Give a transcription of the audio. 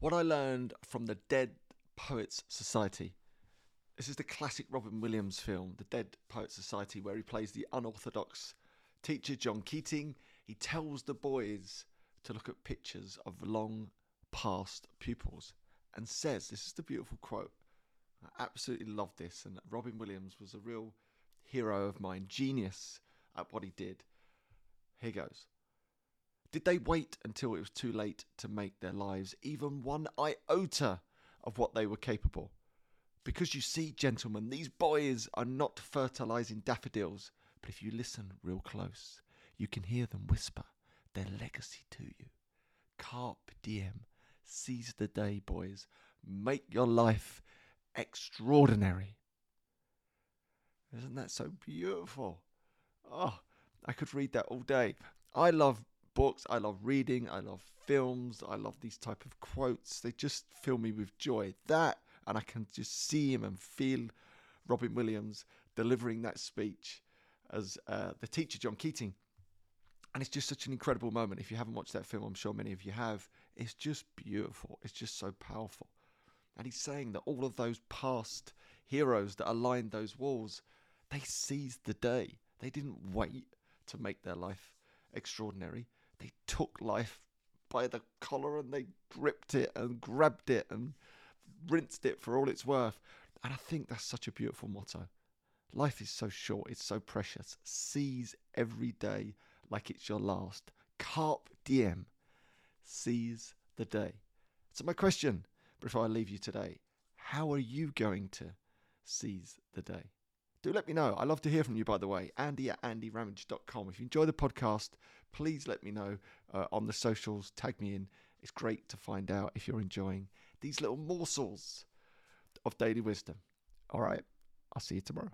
What I learned from the Dead Poets Society. This is the classic Robin Williams film, The Dead Poets Society, where he plays the unorthodox teacher John Keating. He tells the boys to look at pictures of long past pupils and says, This is the beautiful quote. I absolutely love this. And Robin Williams was a real hero of mine, genius at what he did. Here goes. Did they wait until it was too late to make their lives even one iota of what they were capable? Because you see, gentlemen, these boys are not fertilizing daffodils, but if you listen real close, you can hear them whisper their legacy to you. Carpe diem. Seize the day, boys. Make your life extraordinary. Isn't that so beautiful? Oh, I could read that all day. I love books, I love reading, I love films, I love these type of quotes. They just fill me with joy. That and I can just see him and feel Robin Williams delivering that speech as uh, the teacher John Keating. And it's just such an incredible moment. If you haven't watched that film, I'm sure many of you have. It's just beautiful. It's just so powerful. And he's saying that all of those past heroes that aligned those walls, they seized the day. They didn't wait to make their life extraordinary. They took life by the collar and they gripped it and grabbed it and rinsed it for all it's worth. And I think that's such a beautiful motto. Life is so short, it's so precious. Seize every day like it's your last. Carpe diem. Seize the day. So, my question before I leave you today how are you going to seize the day? Do let me know. I love to hear from you, by the way. Andy at andyramage.com. If you enjoy the podcast, please let me know uh, on the socials. Tag me in. It's great to find out if you're enjoying these little morsels of daily wisdom. All right. I'll see you tomorrow.